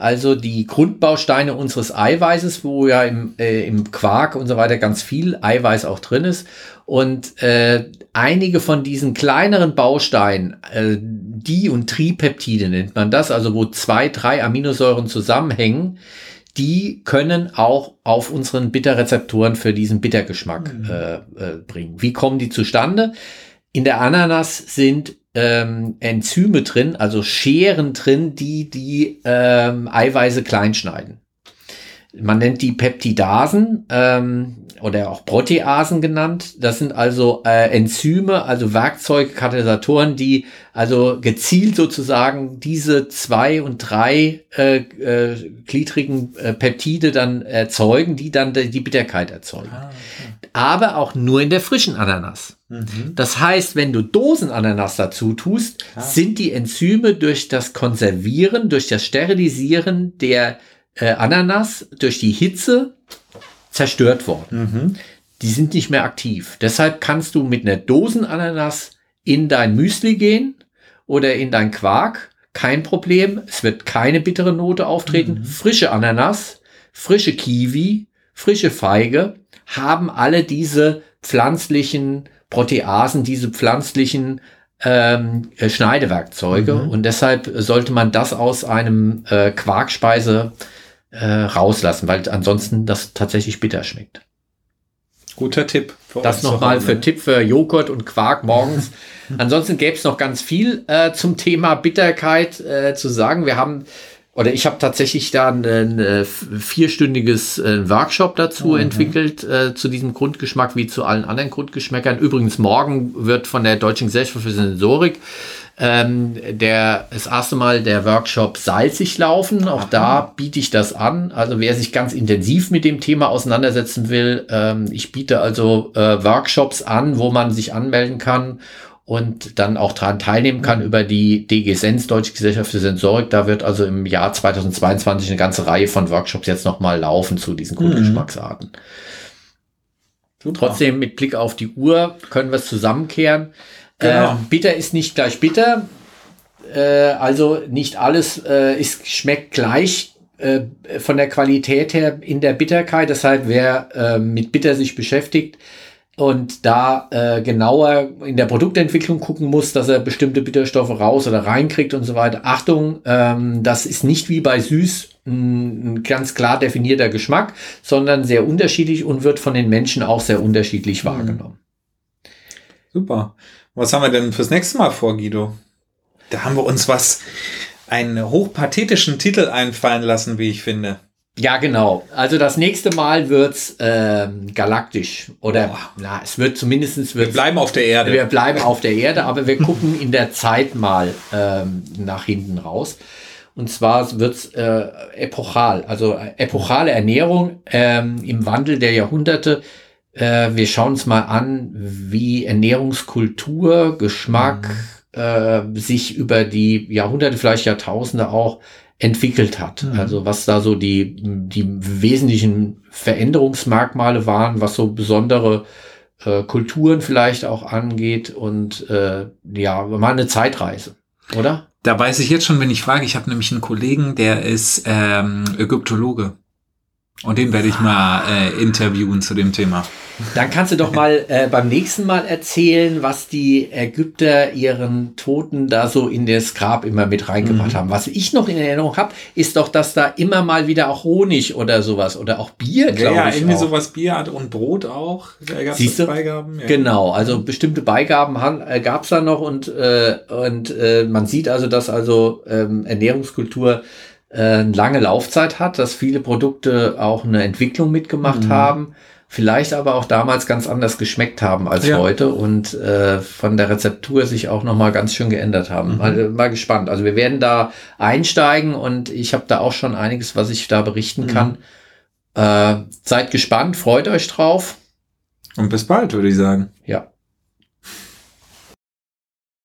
also die Grundbausteine unseres Eiweißes, wo ja im, äh, im Quark und so weiter ganz viel Eiweiß auch drin ist. Und äh, einige von diesen kleineren Bausteinen, äh, die und Tripeptide nennt man das, also wo zwei, drei Aminosäuren zusammenhängen, die können auch auf unseren Bitterrezeptoren für diesen Bittergeschmack mhm. äh, äh, bringen. Wie kommen die zustande? In der Ananas sind ähm, Enzyme drin, also Scheren drin, die die ähm, Eiweiße kleinschneiden. Man nennt die Peptidasen ähm, oder auch Proteasen genannt. Das sind also äh, Enzyme, also Werkzeuge, Katalysatoren, die also gezielt sozusagen diese zwei und drei äh, äh, gliedrigen äh, Peptide dann erzeugen, die dann die Bitterkeit erzeugen. Ah, okay. Aber auch nur in der frischen Ananas. Mhm. Das heißt, wenn du Dosenananas dazu tust, ah. sind die Enzyme durch das Konservieren, durch das Sterilisieren der äh, Ananas durch die Hitze zerstört worden. Mhm. Die sind nicht mehr aktiv. Deshalb kannst du mit einer Dosenananas in dein Müsli gehen oder in dein Quark. Kein Problem. Es wird keine bittere Note auftreten. Mhm. Frische Ananas, frische Kiwi, frische Feige haben alle diese pflanzlichen Proteasen, diese pflanzlichen ähm, Schneidewerkzeuge. Mhm. Und deshalb sollte man das aus einem äh, Quarkspeise äh, rauslassen, weil ansonsten das tatsächlich bitter schmeckt. Guter Tipp. Das nochmal für Tipp für Joghurt und Quark morgens. Ansonsten gäbe es noch ganz viel äh, zum Thema Bitterkeit äh, zu sagen. Wir haben oder ich habe tatsächlich da ein, ein äh, vierstündiges äh, Workshop dazu mhm. entwickelt, äh, zu diesem Grundgeschmack wie zu allen anderen Grundgeschmäckern. Übrigens, morgen wird von der Deutschen Gesellschaft für Sensorik ähm, der, das erste Mal der Workshop salzig laufen. Auch Aha. da biete ich das an. Also wer sich ganz intensiv mit dem Thema auseinandersetzen will, ähm, ich biete also äh, Workshops an, wo man sich anmelden kann und dann auch daran teilnehmen kann über die DG Sens, Deutsche Gesellschaft für Sensorik. Da wird also im Jahr 2022 eine ganze Reihe von Workshops jetzt nochmal laufen zu diesen Grundgeschmacksarten. Mhm. Trotzdem mit Blick auf die Uhr können wir es zusammenkehren. Genau. Äh, bitter ist nicht gleich bitter. Äh, also nicht alles äh, ist, schmeckt gleich äh, von der Qualität her in der Bitterkeit. Deshalb, wer äh, mit Bitter sich beschäftigt und da äh, genauer in der Produktentwicklung gucken muss, dass er bestimmte Bitterstoffe raus oder reinkriegt und so weiter. Achtung, ähm, das ist nicht wie bei süß ein ganz klar definierter Geschmack, sondern sehr unterschiedlich und wird von den Menschen auch sehr unterschiedlich mhm. wahrgenommen. Super. Was haben wir denn fürs nächste Mal vor, Guido? Da haben wir uns was, einen hochpathetischen Titel einfallen lassen, wie ich finde. Ja, genau. Also das nächste Mal wird's ähm, galaktisch. Oder Boah. na, es wird zumindest. Wir bleiben auf der Erde. Wir bleiben auf der Erde, aber wir gucken in der Zeit mal ähm, nach hinten raus. Und zwar wird's äh, epochal, also äh, epochale Ernährung ähm, im Wandel der Jahrhunderte äh, wir schauen uns mal an, wie Ernährungskultur, Geschmack mhm. äh, sich über die Jahrhunderte, vielleicht Jahrtausende auch entwickelt hat. Mhm. Also was da so die, die wesentlichen Veränderungsmerkmale waren, was so besondere äh, Kulturen vielleicht auch angeht und äh, ja, mal eine Zeitreise, oder? Da weiß ich jetzt schon, wenn ich frage, ich habe nämlich einen Kollegen, der ist ähm, Ägyptologe. Und den werde ich mal äh, interviewen zu dem Thema. Dann kannst du doch mal äh, beim nächsten Mal erzählen, was die Ägypter ihren Toten da so in das Grab immer mit reingemacht mhm. haben. Was ich noch in Erinnerung habe, ist doch, dass da immer mal wieder auch Honig oder sowas oder auch Bier, glaube ja, ich. Ja, irgendwie auch. sowas Bier hat und Brot auch. Siehst du? Beigaben. Ja. Genau, also bestimmte Beigaben äh, gab es da noch und, äh, und äh, man sieht also, dass also ähm, Ernährungskultur äh, lange Laufzeit hat, dass viele Produkte auch eine Entwicklung mitgemacht mhm. haben, vielleicht aber auch damals ganz anders geschmeckt haben als ja. heute und äh, von der Rezeptur sich auch noch mal ganz schön geändert haben. Mhm. Mal, mal gespannt. Also wir werden da einsteigen und ich habe da auch schon einiges, was ich da berichten mhm. kann. Äh, seid gespannt, freut euch drauf. Und bis bald, würde ich sagen. Ja.